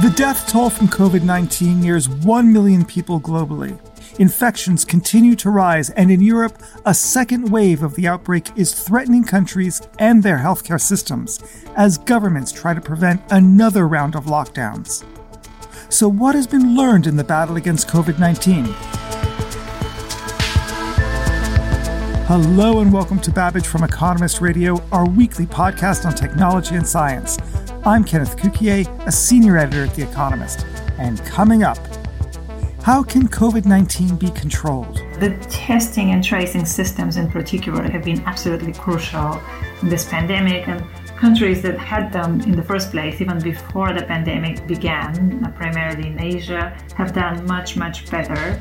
The death toll from COVID 19 nears 1 million people globally. Infections continue to rise, and in Europe, a second wave of the outbreak is threatening countries and their healthcare systems as governments try to prevent another round of lockdowns. So, what has been learned in the battle against COVID 19? Hello, and welcome to Babbage from Economist Radio, our weekly podcast on technology and science. I'm Kenneth Cukier, a senior editor at The Economist. And coming up, how can COVID 19 be controlled? The testing and tracing systems, in particular, have been absolutely crucial in this pandemic. And countries that had them in the first place, even before the pandemic began, primarily in Asia, have done much, much better.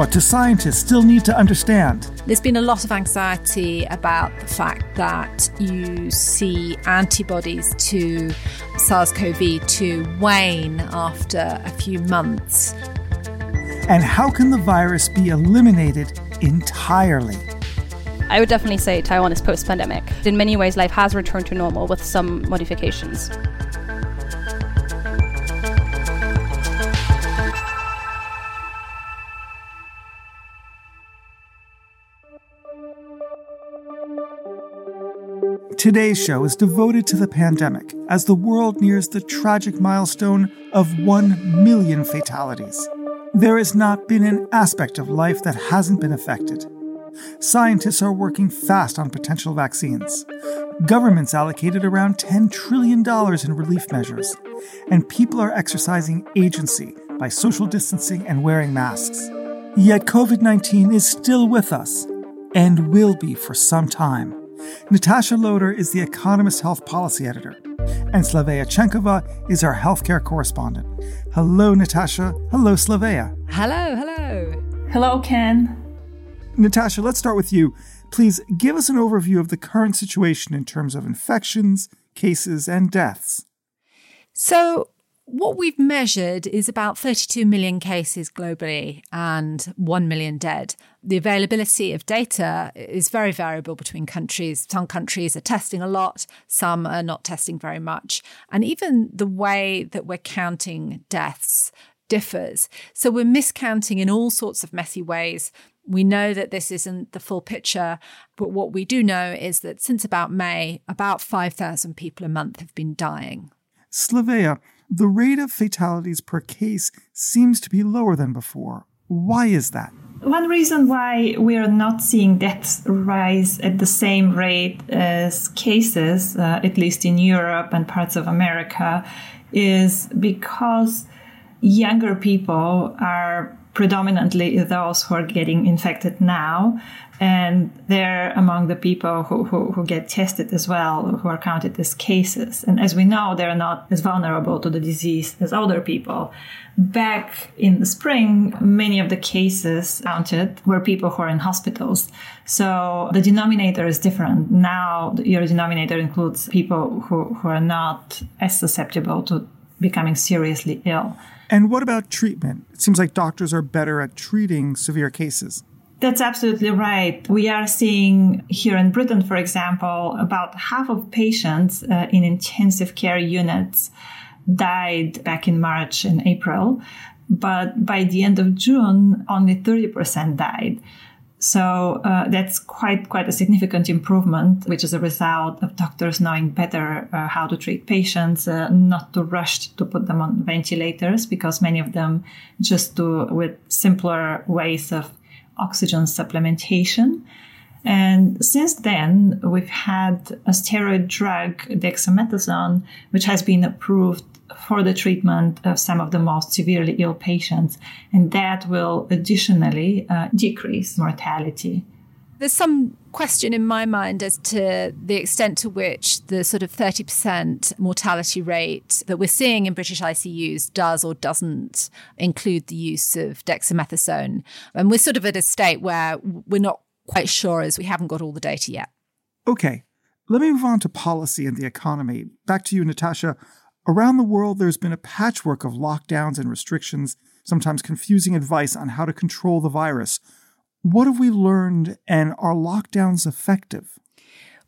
What do scientists still need to understand? There's been a lot of anxiety about the fact that you see antibodies to SARS CoV 2 wane after a few months. And how can the virus be eliminated entirely? I would definitely say Taiwan is post pandemic. In many ways, life has returned to normal with some modifications. Today's show is devoted to the pandemic as the world nears the tragic milestone of 1 million fatalities. There has not been an aspect of life that hasn't been affected. Scientists are working fast on potential vaccines. Governments allocated around $10 trillion in relief measures, and people are exercising agency by social distancing and wearing masks. Yet COVID 19 is still with us and will be for some time. Natasha Loder is the Economist Health Policy Editor, and Slavea Chankova is our healthcare correspondent. Hello, Natasha. Hello, Slavea. Hello, hello. Hello, Ken. Natasha, let's start with you. Please give us an overview of the current situation in terms of infections, cases, and deaths. So, what we've measured is about 32 million cases globally and 1 million dead. The availability of data is very variable between countries. Some countries are testing a lot, some are not testing very much. And even the way that we're counting deaths differs. So we're miscounting in all sorts of messy ways. We know that this isn't the full picture, but what we do know is that since about May, about 5,000 people a month have been dying. Slavea, the rate of fatalities per case seems to be lower than before. Why is that? One reason why we are not seeing deaths rise at the same rate as cases, uh, at least in Europe and parts of America, is because younger people are predominantly those who are getting infected now. And they're among the people who, who, who, get tested as well, who are counted as cases. And as we know, they're not as vulnerable to the disease as older people. Back in the spring, many of the cases counted were people who are in hospitals. So the denominator is different. Now, your denominator includes people who, who are not as susceptible to becoming seriously ill. And what about treatment? It seems like doctors are better at treating severe cases. That's absolutely right. We are seeing here in Britain, for example, about half of patients uh, in intensive care units died back in March and April. But by the end of June, only 30% died. So uh, that's quite quite a significant improvement, which is a result of doctors knowing better uh, how to treat patients, uh, not to rush to put them on ventilators because many of them just do with simpler ways of oxygen supplementation. And since then, we've had a steroid drug, dexamethasone, which has been approved for the treatment of some of the most severely ill patients. And that will additionally uh, decrease mortality. There's some question in my mind as to the extent to which the sort of 30% mortality rate that we're seeing in British ICUs does or doesn't include the use of dexamethasone. And we're sort of at a state where we're not quite sure as we haven't got all the data yet. Okay, let me move on to policy and the economy. Back to you, Natasha. Around the world, there's been a patchwork of lockdowns and restrictions, sometimes confusing advice on how to control the virus. What have we learned, and are lockdowns effective?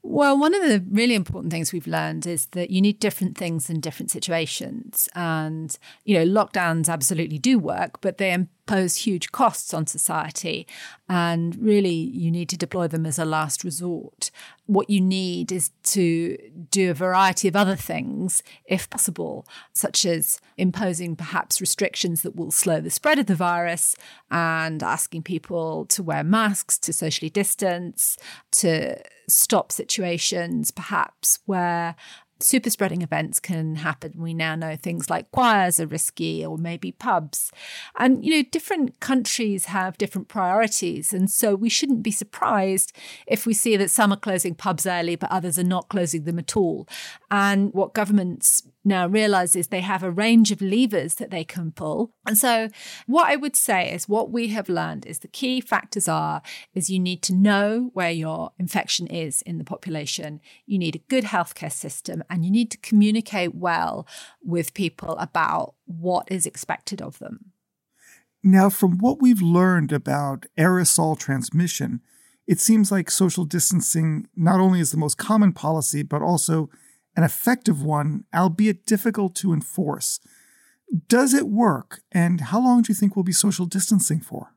Well, one of the really important things we've learned is that you need different things in different situations. And, you know, lockdowns absolutely do work, but they impose huge costs on society. And really, you need to deploy them as a last resort. What you need is to do a variety of other things, if possible, such as imposing perhaps restrictions that will slow the spread of the virus and asking people to wear masks, to socially distance, to stop situations perhaps where super spreading events can happen. We now know things like choirs are risky or maybe pubs. And, you know, different countries have different priorities. And so we shouldn't be surprised if we see that some are closing pubs early, but others are not closing them at all. And what governments now realize is they have a range of levers that they can pull. And so what I would say is what we have learned is the key factors are is you need to know where your infection is in the population. You need a good healthcare system and you need to communicate well with people about what is expected of them. Now, from what we've learned about aerosol transmission, it seems like social distancing not only is the most common policy, but also an effective one, albeit difficult to enforce. Does it work? And how long do you think we'll be social distancing for?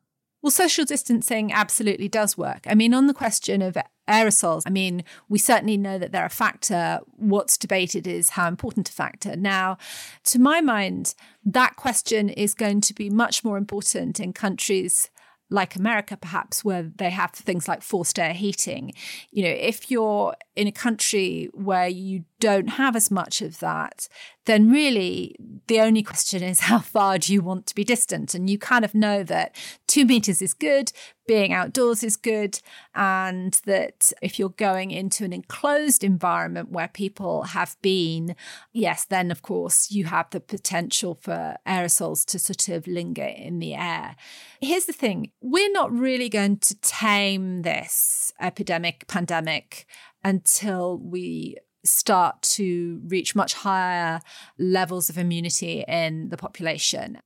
Well, social distancing absolutely does work. I mean, on the question of aerosols, I mean, we certainly know that they're a factor. What's debated is how important a factor. Now, to my mind, that question is going to be much more important in countries like America, perhaps, where they have things like forced air heating. You know, if you're in a country where you don't have as much of that, then really the only question is how far do you want to be distant? And you kind of know that two meters is good, being outdoors is good, and that if you're going into an enclosed environment where people have been, yes, then of course you have the potential for aerosols to sort of linger in the air. Here's the thing we're not really going to tame this epidemic, pandemic until we start to reach much higher levels of immunity in the population.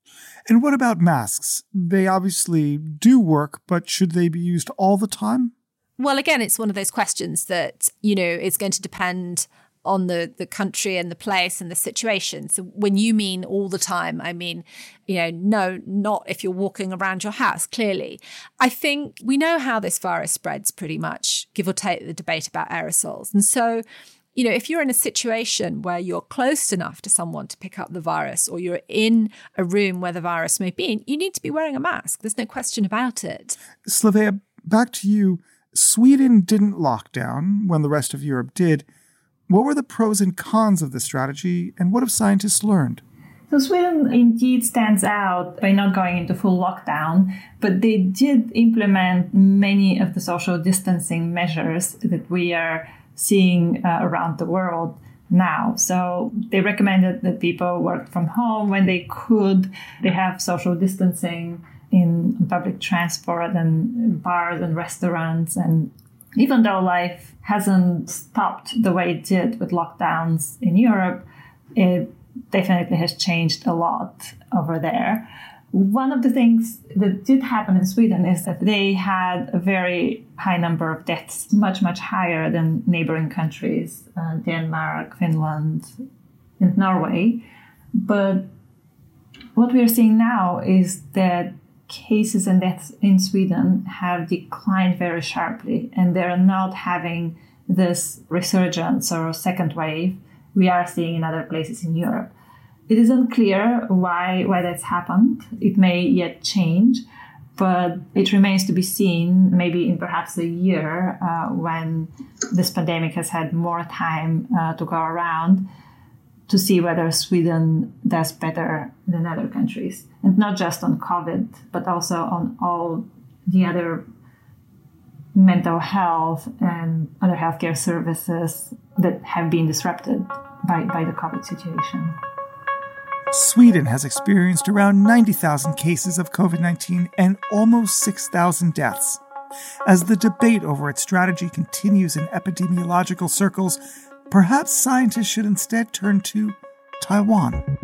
And what about masks? They obviously do work, but should they be used all the time? Well, again, it's one of those questions that, you know, is going to depend on the the country and the place and the situation. So when you mean all the time, I mean, you know, no, not if you're walking around your house, clearly. I think we know how this virus spreads pretty much, give or take the debate about aerosols. And so you know, if you're in a situation where you're close enough to someone to pick up the virus or you're in a room where the virus may be you need to be wearing a mask. There's no question about it. Slavea, back to you. Sweden didn't lock down when the rest of Europe did. What were the pros and cons of this strategy, and what have scientists learned? So Sweden indeed stands out by not going into full lockdown, but they did implement many of the social distancing measures that we are seeing uh, around the world now. So they recommended that people work from home when they could. They have social distancing in public transport and bars and restaurants and even though life hasn't stopped the way it did with lockdowns in Europe, it definitely has changed a lot over there. One of the things that did happen in Sweden is that they had a very high number of deaths, much, much higher than neighboring countries, uh, Denmark, Finland, and Norway. But what we are seeing now is that cases and deaths in Sweden have declined very sharply, and they're not having this resurgence or second wave we are seeing in other places in Europe. It is unclear why why that's happened. It may yet change, but it remains to be seen. Maybe in perhaps a year, uh, when this pandemic has had more time uh, to go around, to see whether Sweden does better than other countries. And not just on COVID, but also on all the other mental health and other healthcare services that have been disrupted by, by the COVID situation. Sweden has experienced around 90,000 cases of COVID 19 and almost 6,000 deaths. As the debate over its strategy continues in epidemiological circles, perhaps scientists should instead turn to Taiwan.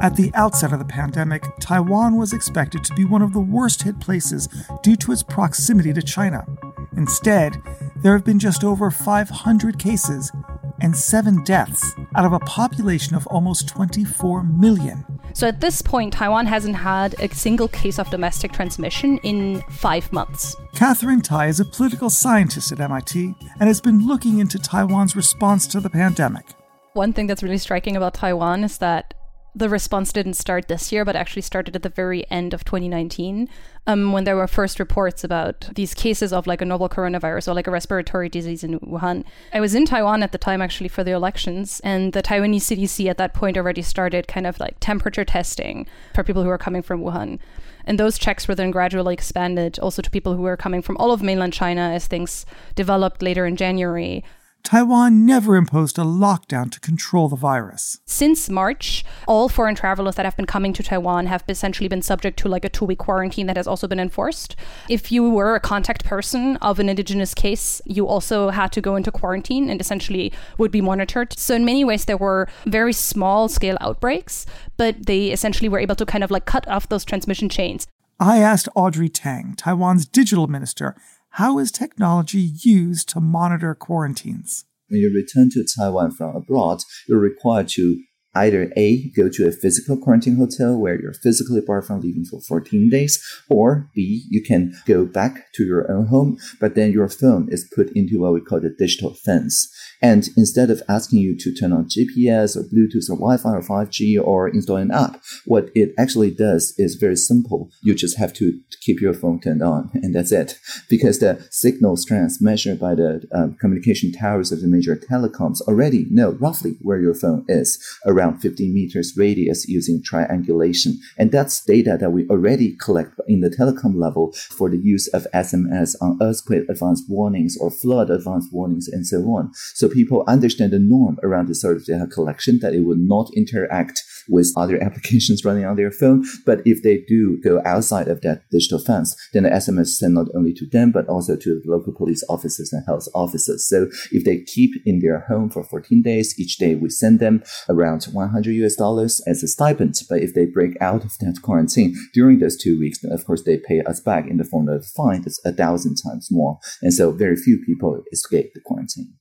At the outset of the pandemic, Taiwan was expected to be one of the worst hit places due to its proximity to China. Instead, there have been just over 500 cases and seven deaths out of a population of almost 24 million. So at this point, Taiwan hasn't had a single case of domestic transmission in five months. Catherine Tai is a political scientist at MIT and has been looking into Taiwan's response to the pandemic. One thing that's really striking about Taiwan is that the response didn't start this year, but actually started at the very end of 2019, um, when there were first reports about these cases of like a novel coronavirus or like a respiratory disease in Wuhan. I was in Taiwan at the time actually for the elections, and the Taiwanese CDC at that point already started kind of like temperature testing for people who are coming from Wuhan. And those checks were then gradually expanded also to people who were coming from all of mainland China as things developed later in January. Taiwan never imposed a lockdown to control the virus. Since March, all foreign travelers that have been coming to Taiwan have essentially been subject to like a two week quarantine that has also been enforced. If you were a contact person of an indigenous case, you also had to go into quarantine and essentially would be monitored. So, in many ways, there were very small scale outbreaks, but they essentially were able to kind of like cut off those transmission chains. I asked Audrey Tang, Taiwan's digital minister, how is technology used to monitor quarantines? When you return to Taiwan from abroad, you're required to either A, go to a physical quarantine hotel where you're physically barred from leaving for 14 days, or B, you can go back to your own home, but then your phone is put into what we call the digital fence. And instead of asking you to turn on GPS or Bluetooth or Wi-Fi or 5G or install an app, what it actually does is very simple. You just have to keep your phone turned on, and that's it. Because the signal strength measured by the um, communication towers of the major telecoms already know roughly where your phone is around 50 meters radius using triangulation. And that's data that we already collect in the telecom level for the use of SMS on earthquake advance warnings or flood advance warnings and so on. So people understand the norm around this sort of data collection that it will not interact with other applications running on their phone. But if they do go outside of that digital fence, then the SMS send not only to them, but also to the local police officers and health officers. So if they keep in their home for 14 days, each day we send them around 100 US dollars as a stipend. But if they break out of that quarantine during those two weeks, then of course they pay us back in the form of a fine that's a thousand times more. And so very few people escape the quarantine.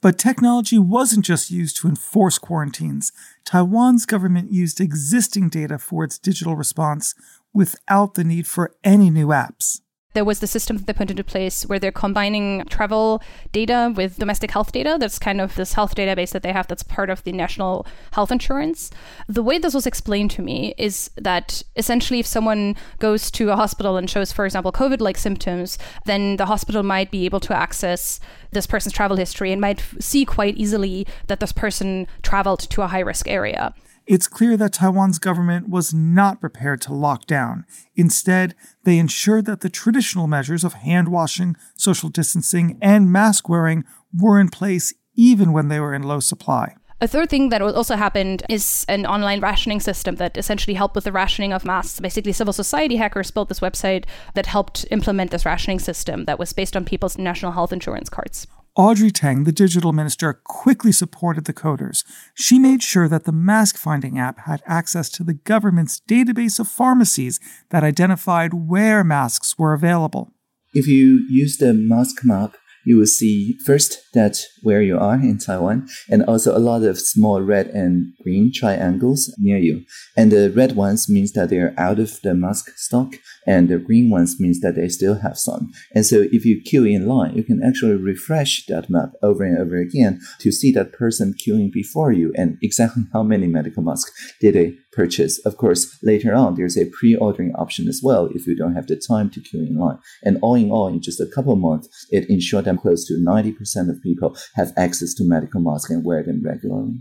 But technology wasn't just used to enforce quarantines. Taiwan's government used existing data for its digital response without the need for any new apps there was the system that they put into place where they're combining travel data with domestic health data. That's kind of this health database that they have that's part of the national health insurance. The way this was explained to me is that essentially, if someone goes to a hospital and shows, for example, COVID like symptoms, then the hospital might be able to access this person's travel history and might see quite easily that this person traveled to a high risk area. It's clear that Taiwan's government was not prepared to lock down. Instead, they ensured that the traditional measures of hand washing, social distancing, and mask wearing were in place even when they were in low supply. A third thing that also happened is an online rationing system that essentially helped with the rationing of masks. Basically, civil society hackers built this website that helped implement this rationing system that was based on people's national health insurance cards. Audrey Tang, the digital minister, quickly supported the coders. She made sure that the mask finding app had access to the government's database of pharmacies that identified where masks were available. If you use the mask map, you will see first that where you are in Taiwan, and also a lot of small red and green triangles near you. And the red ones means that they are out of the mask stock, and the green ones means that they still have some. And so if you queue in line, you can actually refresh that map over and over again to see that person queuing before you and exactly how many medical masks did they purchase. Of course, later on, there's a pre-ordering option as well if you don't have the time to queue in line. And all in all, in just a couple months, it ensured that close to 90% of people have access to medical masks and wear them regularly.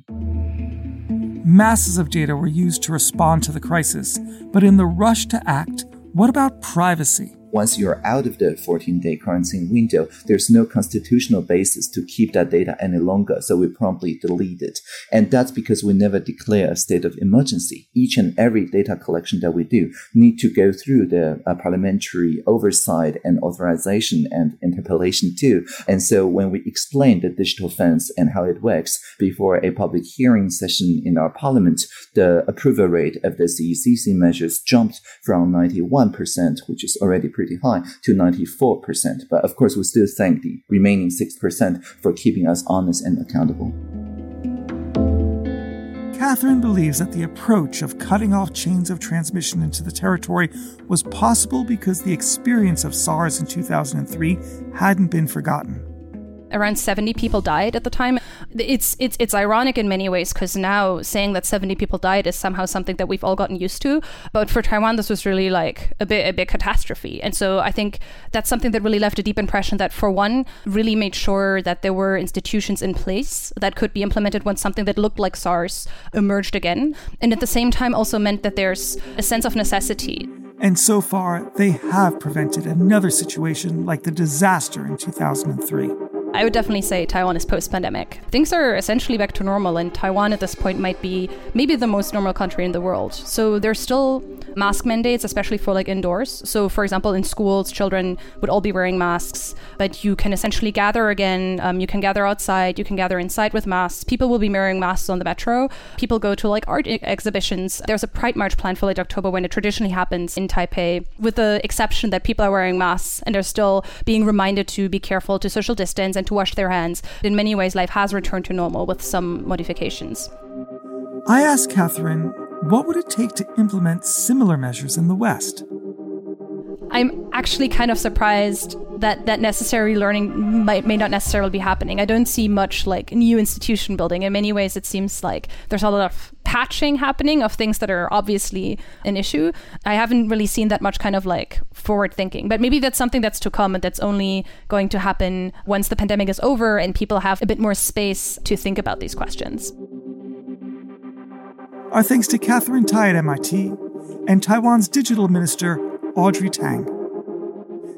Masses of data were used to respond to the crisis, but in the rush to act, what about privacy? Once you're out of the 14 day quarantine window, there's no constitutional basis to keep that data any longer. So we promptly delete it. And that's because we never declare a state of emergency. Each and every data collection that we do need to go through the uh, parliamentary oversight and authorization and interpellation too. And so when we explain the digital fence and how it works before a public hearing session in our parliament, the approval rate of the CECC measures jumped from 91%, which is already pretty high, to 94%. But of course, we still thank the remaining 6% for keeping us honest and accountable. Catherine believes that the approach of cutting off chains of transmission into the territory was possible because the experience of SARS in 2003 hadn't been forgotten around 70 people died at the time. It's it's it's ironic in many ways because now saying that 70 people died is somehow something that we've all gotten used to. But for Taiwan, this was really like a bit a big catastrophe. And so I think that's something that really left a deep impression that for one, really made sure that there were institutions in place that could be implemented when something that looked like SARS emerged again. And at the same time also meant that there's a sense of necessity. And so far, they have prevented another situation like the disaster in 2003. I would definitely say Taiwan is post pandemic. Things are essentially back to normal, and Taiwan at this point might be maybe the most normal country in the world. So there's still mask mandates, especially for like indoors. So, for example, in schools, children would all be wearing masks, but you can essentially gather again. Um, you can gather outside, you can gather inside with masks. People will be wearing masks on the metro. People go to like art exhibitions. There's a Pride March planned for late October when it traditionally happens in Taipei, with the exception that people are wearing masks and they're still being reminded to be careful to social distance and to wash their hands. In many ways, life has returned to normal with some modifications. I asked Catherine, what would it take to implement similar measures in the West? I'm actually kind of surprised that that necessary learning might may not necessarily be happening. I don't see much like new institution building. In many ways, it seems like there's a lot of patching happening of things that are obviously an issue. I haven't really seen that much kind of like forward thinking, but maybe that's something that's to come and that's only going to happen once the pandemic is over and people have a bit more space to think about these questions. Our thanks to Catherine Tai at MIT and Taiwan's digital minister, Audrey Tang.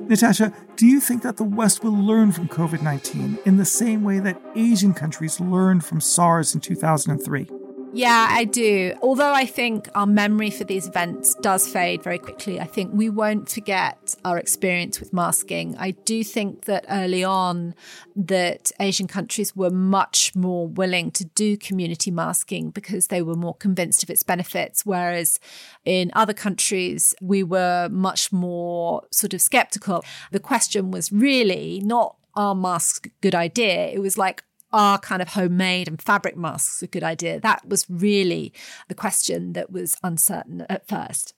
Natasha, do you think that the West will learn from COVID 19 in the same way that Asian countries learned from SARS in 2003? Yeah, I do. Although I think our memory for these events does fade very quickly, I think we won't forget our experience with masking. I do think that early on that Asian countries were much more willing to do community masking because they were more convinced of its benefits whereas in other countries we were much more sort of skeptical. The question was really not are masks a good idea? It was like, are kind of homemade and fabric masks a good idea? That was really the question that was uncertain at first.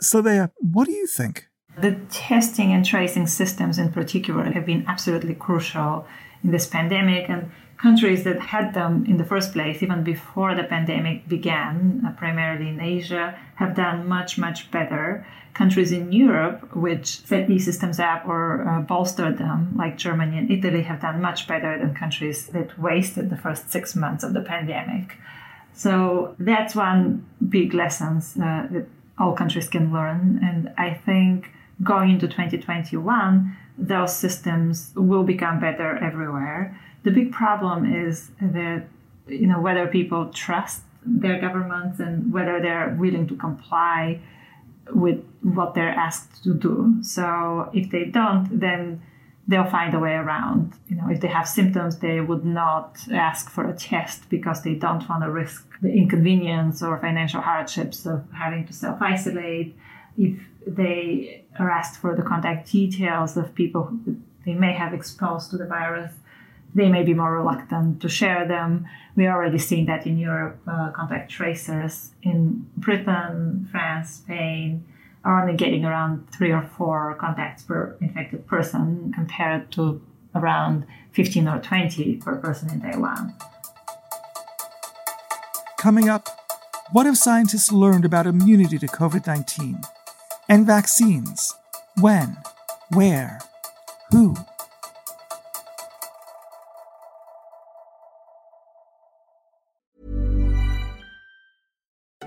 So, there, what do you think? The testing and tracing systems, in particular, have been absolutely crucial in this pandemic. And countries that had them in the first place, even before the pandemic began, uh, primarily in Asia, have done much, much better countries in Europe which set these systems up or uh, bolstered them, like Germany and Italy, have done much better than countries that wasted the first six months of the pandemic. So that's one big lesson uh, that all countries can learn. And I think going into 2021, those systems will become better everywhere. The big problem is that you know whether people trust their governments and whether they're willing to comply with what they're asked to do. So if they don't, then they'll find a way around. You know, if they have symptoms, they would not ask for a test because they don't want to risk the inconvenience or financial hardships of having to self isolate. If they are asked for the contact details of people who they may have exposed to the virus, they may be more reluctant to share them. We're already seen that in Europe, uh, contact tracers in Britain, France, Spain are only getting around three or four contacts per infected person compared to around 15 or 20 per person in Taiwan. Coming up, what have scientists learned about immunity to COVID 19 and vaccines? When? Where? Who?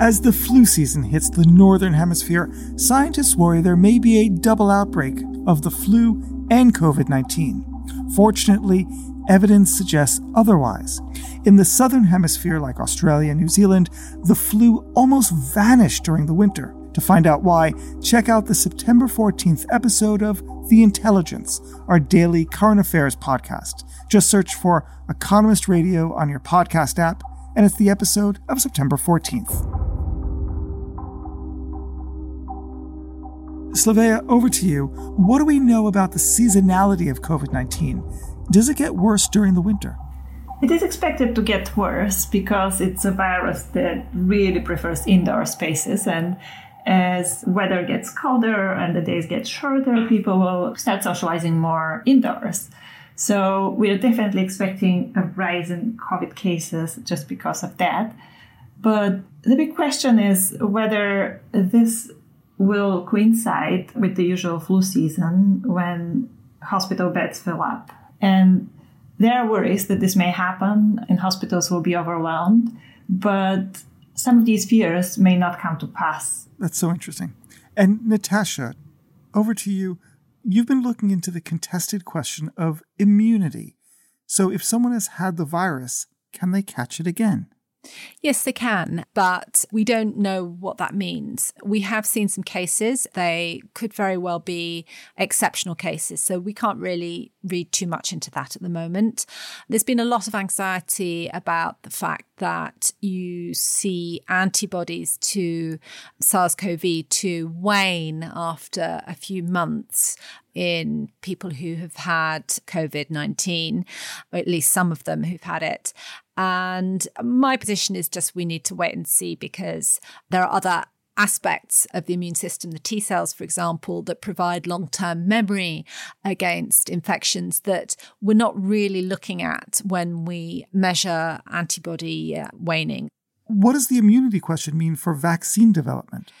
As the flu season hits the northern hemisphere, scientists worry there may be a double outbreak of the flu and COVID 19. Fortunately, evidence suggests otherwise. In the southern hemisphere, like Australia and New Zealand, the flu almost vanished during the winter. To find out why, check out the September 14th episode of The Intelligence, our daily current affairs podcast. Just search for Economist Radio on your podcast app, and it's the episode of September 14th. Slavea, over to you. What do we know about the seasonality of COVID 19? Does it get worse during the winter? It is expected to get worse because it's a virus that really prefers indoor spaces. And as weather gets colder and the days get shorter, people will start socializing more indoors. So we're definitely expecting a rise in COVID cases just because of that. But the big question is whether this will coincide with the usual flu season when hospital beds fill up. And there are worries that this may happen and hospitals will be overwhelmed, but some of these fears may not come to pass. That's so interesting. And Natasha, over to you. You've been looking into the contested question of immunity. So, if someone has had the virus, can they catch it again? Yes, they can, but we don't know what that means. We have seen some cases. They could very well be exceptional cases. So we can't really read too much into that at the moment. There's been a lot of anxiety about the fact that you see antibodies to SARS CoV 2 wane after a few months in people who have had COVID 19, or at least some of them who've had it. And my position is just we need to wait and see because there are other aspects of the immune system, the T cells, for example, that provide long term memory against infections that we're not really looking at when we measure antibody waning. What does the immunity question mean for vaccine development?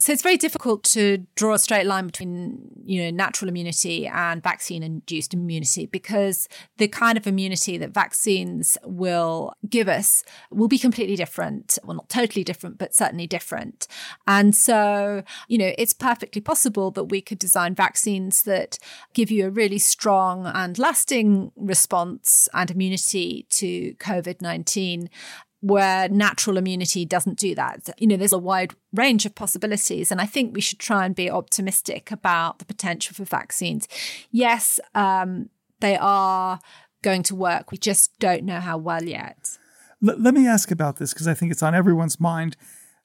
So it's very difficult to draw a straight line between, you know, natural immunity and vaccine induced immunity because the kind of immunity that vaccines will give us will be completely different. Well, not totally different, but certainly different. And so, you know, it's perfectly possible that we could design vaccines that give you a really strong and lasting response and immunity to COVID 19 where natural immunity doesn't do that. You know, there's a wide range of possibilities, and I think we should try and be optimistic about the potential for vaccines. Yes, um, they are going to work. We just don't know how well yet. L- let me ask about this because I think it's on everyone's mind.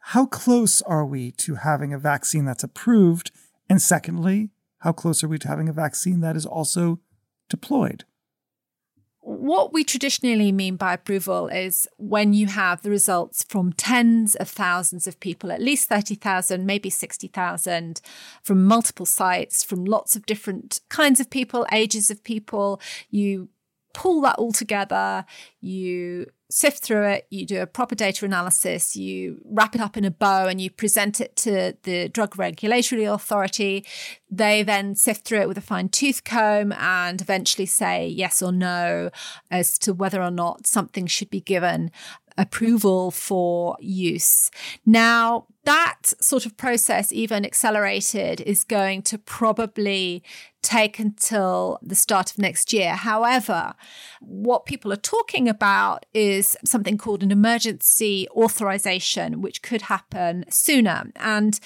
How close are we to having a vaccine that's approved? And secondly, how close are we to having a vaccine that is also deployed? What we traditionally mean by approval is when you have the results from tens of thousands of people, at least 30,000, maybe 60,000, from multiple sites, from lots of different kinds of people, ages of people. You pull that all together, you sift through it, you do a proper data analysis, you wrap it up in a bow, and you present it to the Drug Regulatory Authority. They then sift through it with a fine tooth comb and eventually say yes or no as to whether or not something should be given approval for use. Now, that sort of process, even accelerated, is going to probably take until the start of next year. However, what people are talking about is something called an emergency authorization, which could happen sooner. And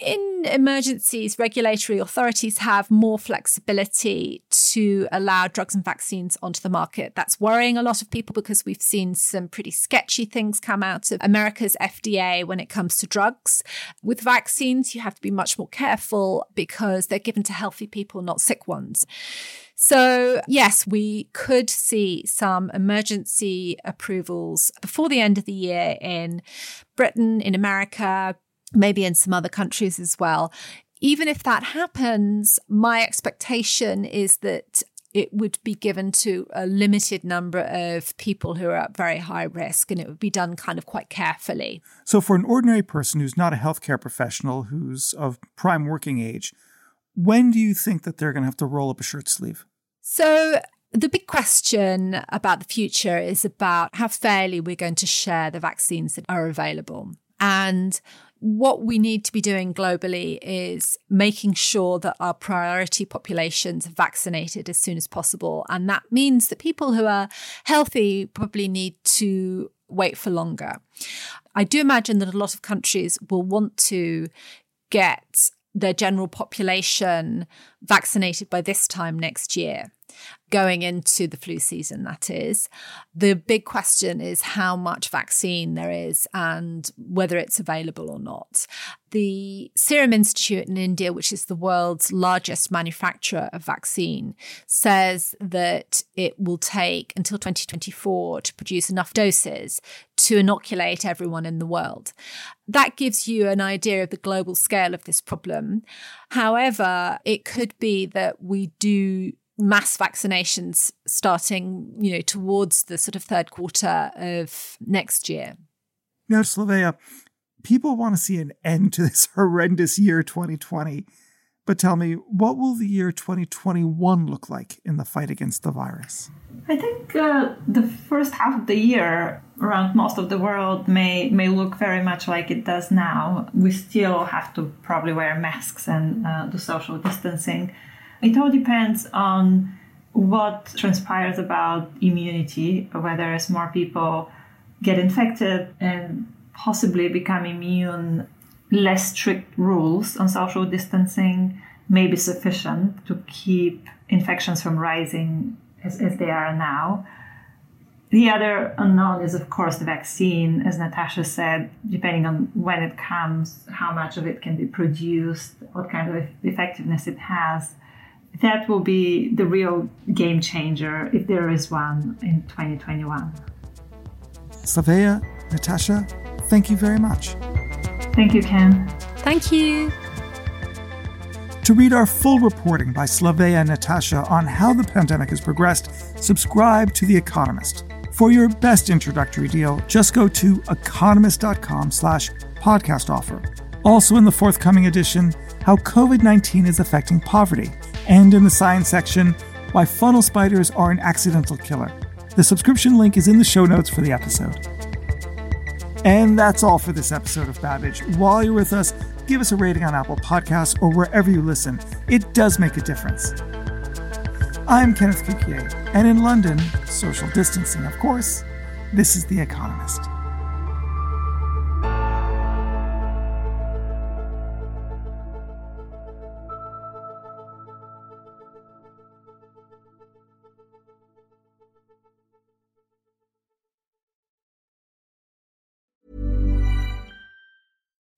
in emergencies, regulatory authorities have more flexibility to allow drugs and vaccines onto the market. That's worrying a lot of people because we've seen some pretty sketchy things come out of America's FDA when it comes to drugs. With vaccines, you have to be much more careful because they're given to healthy people, not sick ones. So, yes, we could see some emergency approvals before the end of the year in Britain, in America, maybe in some other countries as well. Even if that happens, my expectation is that it would be given to a limited number of people who are at very high risk and it would be done kind of quite carefully. So, for an ordinary person who's not a healthcare professional, who's of prime working age, when do you think that they're going to have to roll up a shirt sleeve? So, the big question about the future is about how fairly we're going to share the vaccines that are available. And what we need to be doing globally is making sure that our priority populations are vaccinated as soon as possible. And that means that people who are healthy probably need to wait for longer. I do imagine that a lot of countries will want to get their general population vaccinated by this time next year going into the flu season, that is. The big question is how much vaccine there is and whether it's available or not. The Serum Institute in India, which is the world's largest manufacturer of vaccine, says that it will take until 2024 to produce enough doses to inoculate everyone in the world. That gives you an idea of the global scale of this problem. However, it could be that we do mass vaccinations starting, you know, towards the sort of third quarter of next year. Now, Slavea, people want to see an end to this horrendous year 2020. But tell me, what will the year 2021 look like in the fight against the virus? I think uh, the first half of the year around most of the world may may look very much like it does now. We still have to probably wear masks and uh, do social distancing. It all depends on what transpires about immunity, whether as more people get infected and possibly become immune, less strict rules on social distancing may be sufficient to keep infections from rising as, as they are now. The other unknown is, of course, the vaccine. As Natasha said, depending on when it comes, how much of it can be produced, what kind of effectiveness it has that will be the real game changer if there is one in 2021. Slavea, Natasha, thank you very much. Thank you, Ken. Thank you. To read our full reporting by Slavea and Natasha on how the pandemic has progressed, subscribe to The Economist. For your best introductory deal, just go to economist.com slash podcast offer. Also in the forthcoming edition, how COVID-19 is affecting poverty – and in the science section, why funnel spiders are an accidental killer. The subscription link is in the show notes for the episode. And that's all for this episode of Babbage. While you're with us, give us a rating on Apple Podcasts or wherever you listen. It does make a difference. I'm Kenneth Cukier, and in London, social distancing, of course, this is The Economist.